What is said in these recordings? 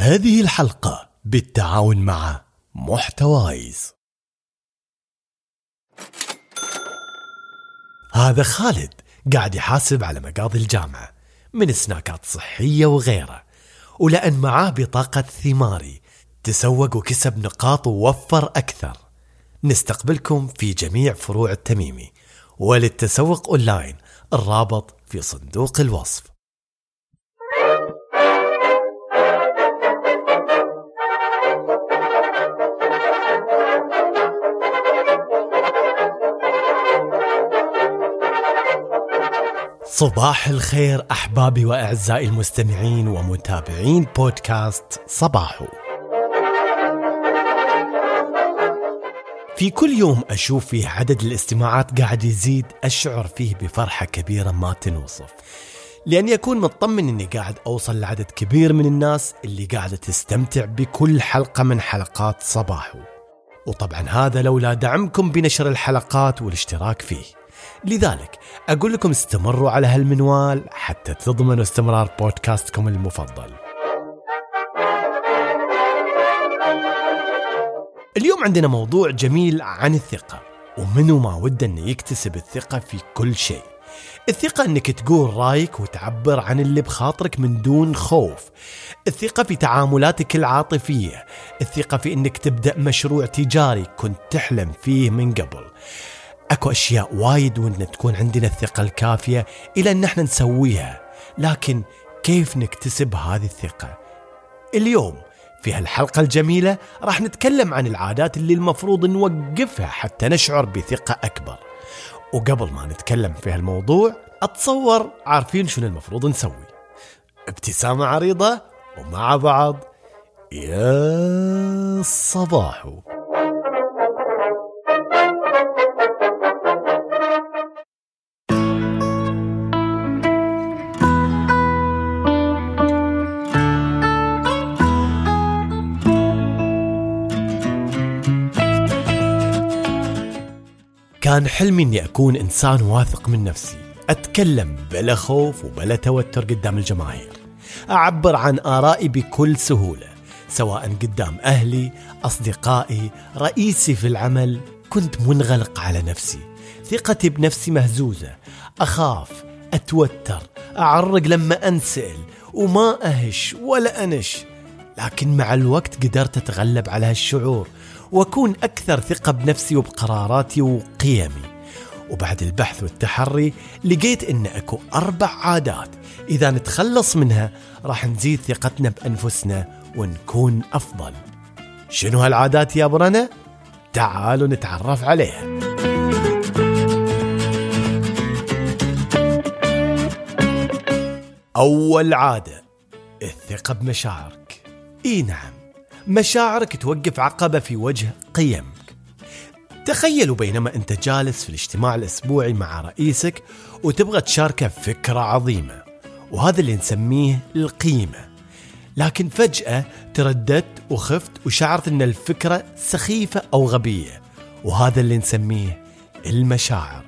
هذه الحلقة بالتعاون مع محتوايز. هذا خالد قاعد يحاسب على مقاضي الجامعة من سناكات صحية وغيره ولأن معاه بطاقة ثماري تسوق وكسب نقاط ووفر أكثر. نستقبلكم في جميع فروع التميمي وللتسوق أونلاين الرابط في صندوق الوصف. صباح الخير أحبابي وأعزائي المستمعين ومتابعين بودكاست صباحو. في كل يوم أشوف فيه عدد الاستماعات قاعد يزيد أشعر فيه بفرحة كبيرة ما تنوصف. لاني اكون مطمن إني قاعد أوصل لعدد كبير من الناس اللي قاعدة تستمتع بكل حلقة من حلقات صباحو. وطبعا هذا لولا دعمكم بنشر الحلقات والاشتراك فيه. لذلك أقول لكم استمروا على هالمنوال حتى تضمنوا استمرار بودكاستكم المفضل اليوم عندنا موضوع جميل عن الثقة ومنو ما وده أنه يكتسب الثقة في كل شيء الثقة إنك تقول رأيك وتعبر عن اللي بخاطرك من دون خوف. الثقة في تعاملاتك العاطفية، الثقة في إنك تبدأ مشروع تجاري كنت تحلم فيه من قبل. أكو أشياء وايد ودنا تكون عندنا الثقة الكافية إلى إن إحنا نسويها. لكن كيف نكتسب هذه الثقة؟ اليوم في هالحلقة الجميلة راح نتكلم عن العادات اللي المفروض نوقفها حتى نشعر بثقة أكبر. وقبل ما نتكلم في هالموضوع أتصور عارفين شنو المفروض نسوي. ابتسامة عريضة ومع بعض. يا صباحو. كان حلمي إني أكون إنسان واثق من نفسي. أتكلم بلا خوف وبلا توتر قدام الجماهير. أعبر عن آرائي بكل سهولة سواء قدام أهلي أصدقائي رئيسي في العمل. كنت منغلق على نفسي. ثقتي بنفسي مهزوزة. أخاف أتوتر أعرق لما أنسأل وما أهش ولا أنش. لكن مع الوقت قدرت أتغلب على هالشعور واكون أكثر ثقة بنفسي وبقراراتي وقيمي. وبعد البحث والتحري لقيت إن أكو أربع عادات. إذا نتخلص منها راح نزيد ثقتنا بأنفسنا ونكون أفضل. شنو هالعادات يا برنا تعالوا نتعرف عليها. أول عادة الثقة بمشاعرك. إي نعم. مشاعرك توقف عقبة في وجه قيمك. تخيلوا بينما أنت جالس في الاجتماع الأسبوعي مع رئيسك وتبغى تشاركه فكرة عظيمة وهذا اللي نسميه القيمة. لكن فجأة ترددت وخفت وشعرت أن الفكرة سخيفة أو غبية وهذا اللي نسميه المشاعر.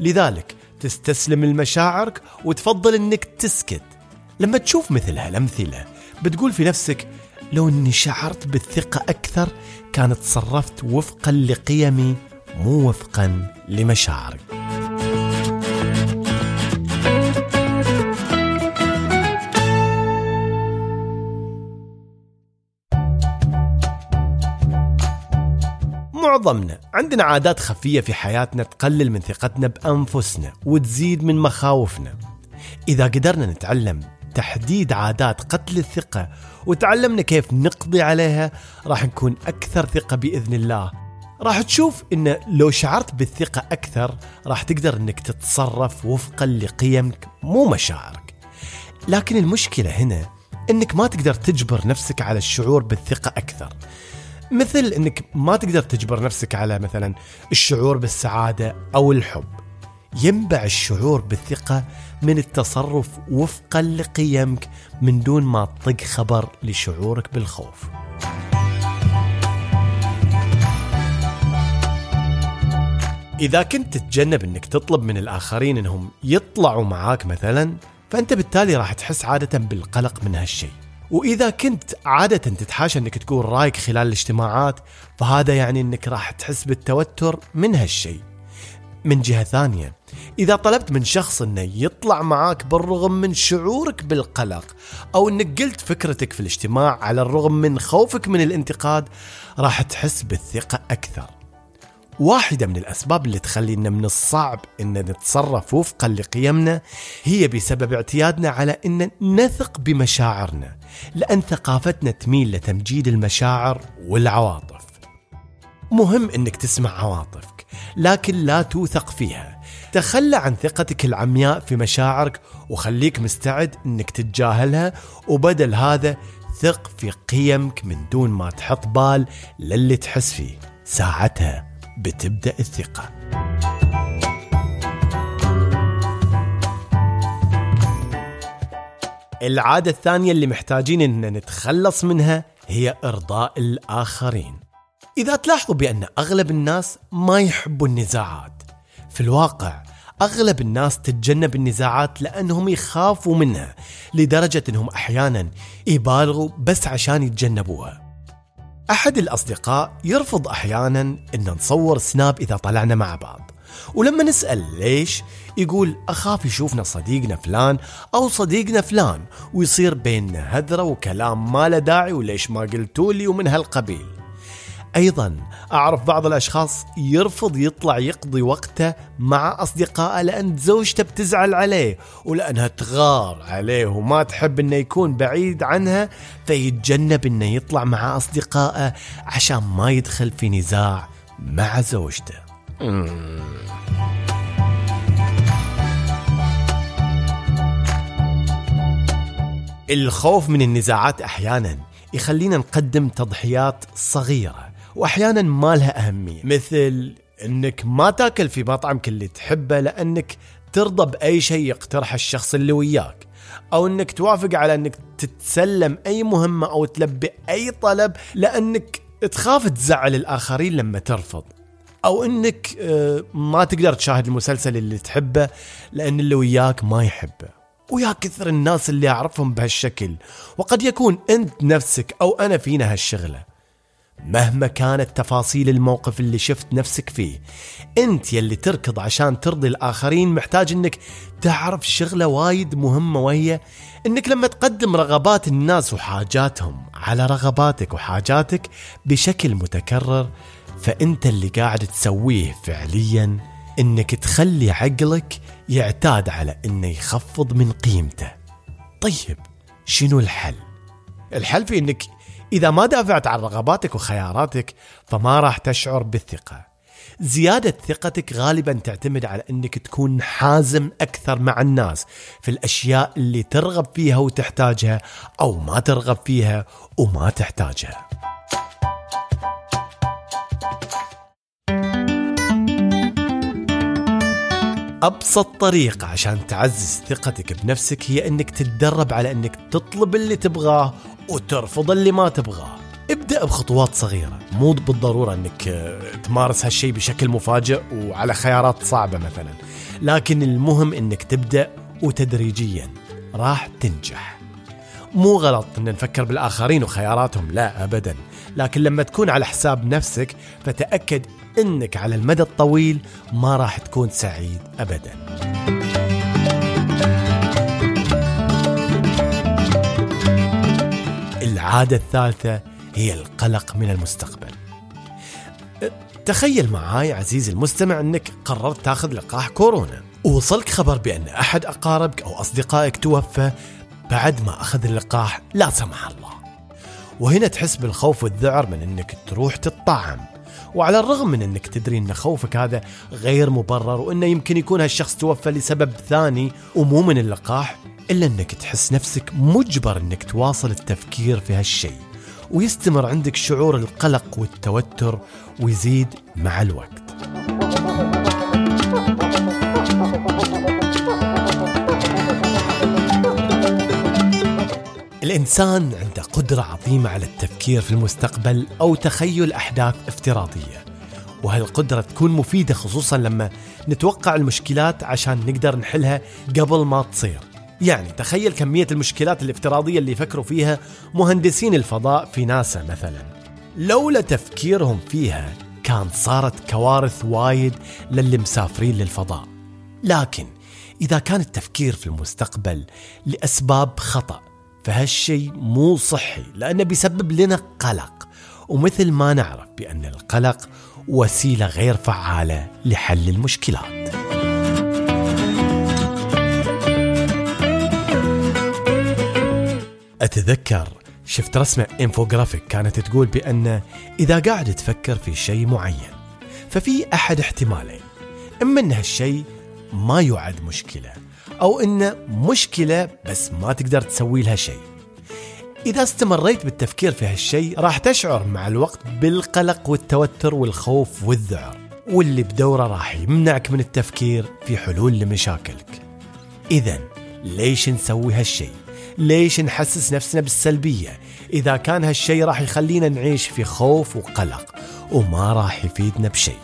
لذلك تستسلم لمشاعرك وتفضل أنك تسكت. لما تشوف مثل هالأمثلة بتقول في نفسك لو اني شعرت بالثقة أكثر كانت تصرفت وفقا لقيمي مو وفقا لمشاعري. معظمنا عندنا عادات خفية في حياتنا تقلل من ثقتنا بأنفسنا وتزيد من مخاوفنا. إذا قدرنا نتعلم تحديد عادات قتل الثقة وتعلمنا كيف نقضي عليها راح نكون أكثر ثقة بإذن الله. راح تشوف إن لو شعرت بالثقة أكثر راح تقدر إنك تتصرف وفقا لقيمك مو مشاعرك. لكن المشكلة هنا إنك ما تقدر تجبر نفسك على الشعور بالثقة أكثر. مثل إنك ما تقدر تجبر نفسك على مثلا الشعور بالسعادة أو الحب. ينبع الشعور بالثقة من التصرف وفقا لقيمك من دون ما تطق خبر لشعورك بالخوف. إذا كنت تتجنب أنك تطلب من الآخرين أنهم يطلعوا معاك مثلا فأنت بالتالي راح تحس عادة بالقلق من هالشيء وإذا كنت عادة تتحاشى أنك تقول رأيك خلال الاجتماعات فهذا يعني أنك راح تحس بالتوتر من هالشيء من جهة ثانية. إذا طلبت من شخص أنه يطلع معاك بالرغم من شعورك بالقلق أو أنك قلت فكرتك في الاجتماع على الرغم من خوفك من الانتقاد راح تحس بالثقة أكثر. واحدة من الأسباب اللي تخلينا من الصعب أن نتصرف وفقا لقيمنا هي بسبب اعتيادنا على أن نثق بمشاعرنا لأن ثقافتنا تميل لتمجيد المشاعر والعواطف. مهم أنك تسمع عواطفك لكن لا توثق فيها. تخلى عن ثقتك العمياء في مشاعرك وخليك مستعد أنك تتجاهلها وبدل هذا ثق في قيمك من دون ما تحط بال للي تحس فيه. ساعتها بتبدأ الثقة. العادة الثانية اللي محتاجين ان نتخلص منها هي إرضاء الآخرين. إذا تلاحظوا بأن أغلب الناس ما يحبوا النزاعات، في الواقع أغلب الناس تتجنب النزاعات لأنهم يخافوا منها لدرجة أنهم أحيانا يبالغوا بس عشان يتجنبوها. أحد الأصدقاء يرفض أحيانا أن نصور سناب إذا طلعنا مع بعض. ولما نسأل ليش يقول أخاف يشوفنا صديقنا فلان أو صديقنا فلان ويصير بيننا هذرة وكلام ما له داعي وليش ما قلتولي ومن هالقبيل. أيضا أعرف بعض الأشخاص يرفض يطلع يقضي وقته مع أصدقائه لأن زوجته بتزعل عليه ولأنها تغار عليه وما تحب إنه يكون بعيد عنها فيتجنب إنه يطلع مع أصدقائه عشان ما يدخل في نزاع مع زوجته. الخوف من النزاعات أحيانا يخلينا نقدم تضحيات صغيرة وأحيانا ما لها أهمية. مثل إنك ما تأكل في مطعمك اللي تحبه لأنك ترضى بأي شيء يقترحه الشخص اللي وياك. أو إنك توافق على إنك تتسلم أي مهمة أو تلبي أي طلب لأنك تخاف تزعل الآخرين لما ترفض. أو إنك آه، ما تقدر تشاهد المسلسل اللي تحبه لأن اللي وياك ما يحبه. ويا كثر الناس اللي أعرفهم بهالشكل. وقد يكون أنت نفسك أو أنا فينا هالشغلة. مهما كانت تفاصيل الموقف اللي شفت نفسك فيه انت يلي تركض عشان ترضي الآخرين محتاج إنك تعرف شغلة وايد مهمة وهي إنك لما تقدم رغبات الناس وحاجاتهم على رغباتك وحاجاتك بشكل متكرر فأنت اللي قاعد تسويه فعليا إنك تخلي عقلك يعتاد على إنه يخفض من قيمته. طيب شنو الحل؟ الحل في إنك إذا ما دافعت عن رغباتك وخياراتك فما راح تشعر بالثقة. زيادة ثقتك غالبا تعتمد على أنك تكون حازم أكثر مع الناس في الأشياء اللي ترغب فيها وتحتاجها أو ما ترغب فيها وما تحتاجها. أبسط طريقة عشان تعزز ثقتك بنفسك هي أنك تتدرب على أنك تطلب اللي تبغاه وترفض اللي ما تبغاه. ابدأ بخطوات صغيرة. مو بالضرورة أنك تمارس هالشيء بشكل مفاجئ وعلى خيارات صعبة مثلا. لكن المهم أنك تبدأ وتدريجيا. راح تنجح. مو غلط أن نفكر بالآخرين وخياراتهم. لا أبدا. لكن لما تكون على حساب نفسك فتأكد أنك على المدى الطويل ما راح تكون سعيد أبدا. العادة الثالثة هي القلق من المستقبل. تخيل معاي عزيزي المستمع أنك قررت تاخذ لقاح كورونا. ووصلك خبر بأن أحد أقاربك أو أصدقائك توفى بعد ما أخذ اللقاح لا سمح الله. وهنا تحس بالخوف والذعر من أنك تروح تطعم وعلى الرغم من أنك تدري أن خوفك هذا غير مبرر وأنه يمكن يكون هالشخص توفى لسبب ثاني ومو من اللقاح إلا أنك تحس نفسك مجبر أنك تواصل التفكير في هالشيء ويستمر عندك شعور القلق والتوتر ويزيد مع الوقت. الإنسان عنده قدرة عظيمة على التفكير في المستقبل أو تخيل أحداث افتراضية وهالقدرة تكون مفيدة خصوصا لما نتوقع المشكلات عشان نقدر نحلها قبل ما تصير؟ يعني تخيل كمية المشكلات الافتراضية اللي يفكروا فيها مهندسين الفضاء في ناسا مثلا. لولا تفكيرهم فيها كان صارت كوارث وايد للي مسافرين للفضاء. لكن إذا كان التفكير في المستقبل لأسباب خطأ فهالشيء مو صحي لأنه بيسبب لنا قلق. ومثل ما نعرف بأن القلق وسيلة غير فعالة لحل المشكلات. أتذكر شفت رسمة انفوجرافيك كانت تقول بأن إذا قاعد تفكر في شيء معين ففي أحد احتمالين. إما أن هالشيء ما يعد مشكلة أو إنه مشكلة بس ما تقدر تسوي لها شيء. إذا استمريت بالتفكير في هالشيء راح تشعر مع الوقت بالقلق والتوتر والخوف والذعر واللي بدوره راح يمنعك من التفكير في حلول لمشاكلك. إذا ليش نسوي هالشيء؟ ليش نحسس نفسنا بالسلبية؟ إذا كان هالشيء راح يخلينا نعيش في خوف وقلق وما راح يفيدنا بشيء.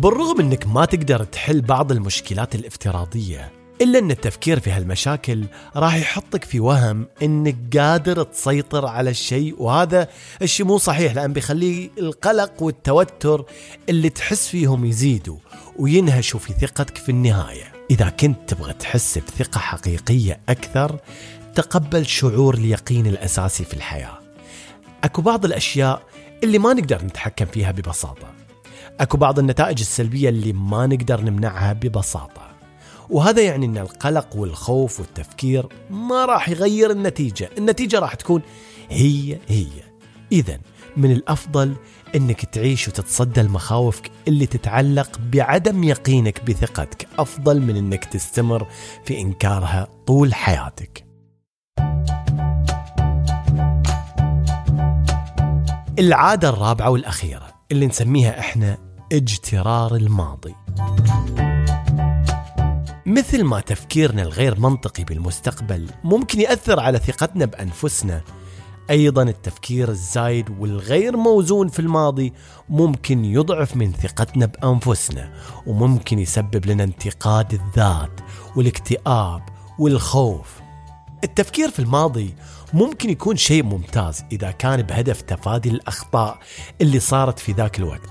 بالرغم انك ما تقدر تحل بعض المشكلات الافتراضية إلا أن التفكير في هالمشاكل راح يحطك في وهم إنك قادر تسيطر على الشيء وهذا الشيء مو صحيح لأن بيخلي القلق والتوتر اللي تحس فيهم يزيدوا وينهشوا في ثقتك في النهاية. إذا كنت تبغى تحس بثقة حقيقية أكثر تقبل شعور اليقين الأساسي في الحياة. أكو بعض الأشياء اللي ما نقدر نتحكم فيها ببساطة. أكو بعض النتائج السلبية اللي ما نقدر نمنعها ببساطة. وهذا يعني إن القلق والخوف والتفكير ما راح يغير النتيجة. النتيجة راح تكون هي هي. اذا من الأفضل إنك تعيش وتتصدى لمخاوفك اللي تتعلق بعدم يقينك بثقتك. أفضل من إنك تستمر في إنكارها طول حياتك. العادة الرابعة والأخيرة. اللي نسميها إحنا اجترار الماضي. مثل ما تفكيرنا الغير منطقي بالمستقبل ممكن يأثر على ثقتنا بأنفسنا أيضا التفكير الزايد والغير موزون في الماضي ممكن يضعف من ثقتنا بأنفسنا وممكن يسبب لنا انتقاد الذات والاكتئاب والخوف. التفكير في الماضي ممكن يكون شيء ممتاز إذا كان بهدف تفادي الأخطاء اللي صارت في ذاك الوقت.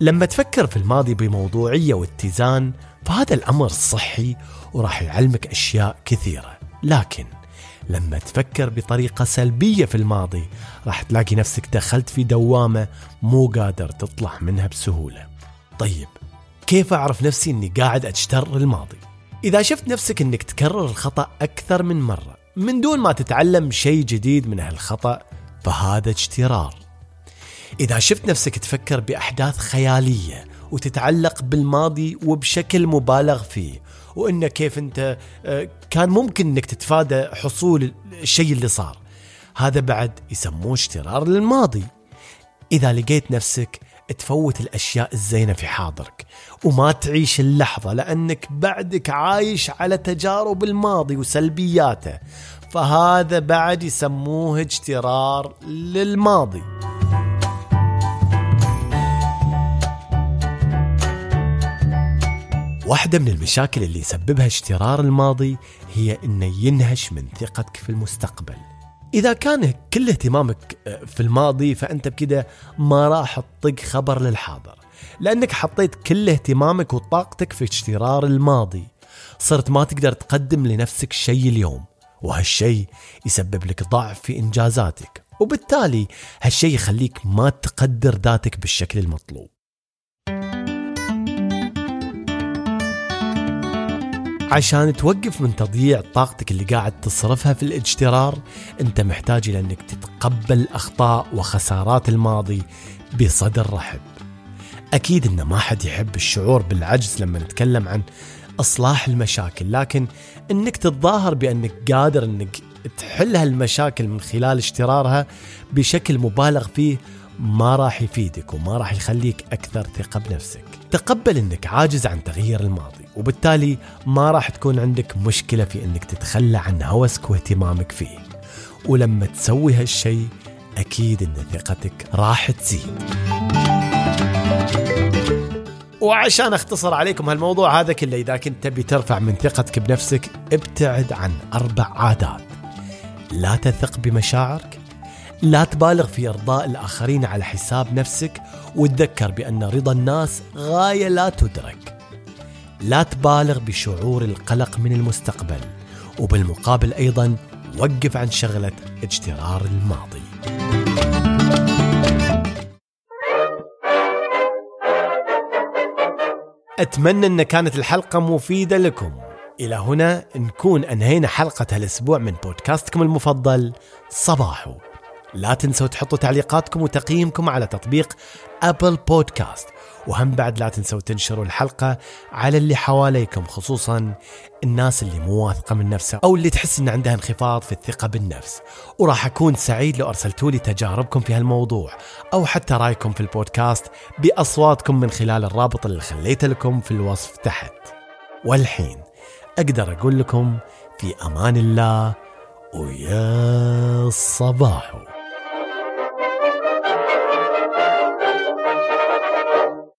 لما تفكر في الماضي بموضوعية واتزان فهذا الأمر صحي وراح يعلمك أشياء كثيرة. لكن لما تفكر بطريقة سلبية في الماضي راح تلاقي نفسك دخلت في دوامة مو قادر تطلع منها بسهولة. طيب كيف أعرف نفسي أني قاعد أجتر الماضي؟ إذا شفت نفسك أنك تكرر الخطأ أكثر من مرة من دون ما تتعلم شيء جديد من هالخطأ فهذا اجترار. إذا شفت نفسك تفكر بأحداث خيالية وتتعلق بالماضي وبشكل مبالغ فيه وإن كيف أنت آه، كان ممكن أنك تتفادى حصول الشيء اللي صار هذا بعد يسموه اشترار للماضي. إذا لقيت نفسك تفوت الأشياء الزينة في حاضرك وما تعيش اللحظة لأنك بعدك عايش على تجارب الماضي وسلبياته فهذا بعد يسموه اجترار للماضي واحدة من المشاكل اللي يسببها اشترار الماضي هي إنه ينهش من ثقتك في المستقبل. إذا كان كل اهتمامك آه، في الماضي فأنت بكده ما راح تطق خبر للحاضر، لأنك حطيت كل اهتمامك وطاقتك في اشترار الماضي. صرت ما تقدر تقدم لنفسك شيء اليوم، وهالشيء يسبب لك ضعف في إنجازاتك، وبالتالي هالشيء يخليك ما تقدر ذاتك بالشكل المطلوب. عشان توقف من تضييع طاقتك اللي قاعد تصرفها في الاجترار أنت محتاج إلى أنك تتقبل أخطاء وخسارات الماضي بصدر رحب. أكيد إن ما حد يحب الشعور بالعجز لما نتكلم عن إصلاح المشاكل لكن إنك تتظاهر بأنك قادر إنك تحل هالمشاكل من خلال اشترارها بشكل مبالغ فيه ما راح يفيدك وما راح يخليك أكثر ثقة بنفسك. تقبل إنك عاجز عن تغيير الماضي. وبالتالي ما راح تكون عندك مشكلة في إنك تتخلى عن هوسك واهتمامك فيه. ولما تسوي هالشيء أكيد إن ثقتك راح تزيد. وعشان أختصر عليكم هالموضوع هذا كله إذا كنت تبي ترفع من ثقتك بنفسك ابتعد عن أربع عادات. لا تثق بمشاعرك لا تبالغ في أرضاء الآخرين على حساب نفسك وتذكر بأن رضا الناس غاية لا تدرك. لا تبالغ بشعور القلق من المستقبل وبالمقابل أيضا وقف عن شغلة اجترار الماضي. أتمنى أن كانت الحلقة مفيدة لكم. إلى هنا نكون أنهينا حلقة هالأسبوع من بودكاستكم المفضل صباحو. لا تنسوا تحطوا تعليقاتكم وتقييمكم على تطبيق أبل بودكاست. وهم بعد لا تنسوا تنشروا الحلقة على اللي حواليكم خصوصا الناس اللي مو واثقة من نفسها أو اللي تحس أن عندها انخفاض في الثقة بالنفس. وراح أكون سعيد لو أرسلتوا لي تجاربكم في هالموضوع أو حتى رأيكم في البودكاست بأصواتكم من خلال الرابط اللي خليته لكم في الوصف تحت. والحين أقدر أقول لكم في أمان الله ويا صباحو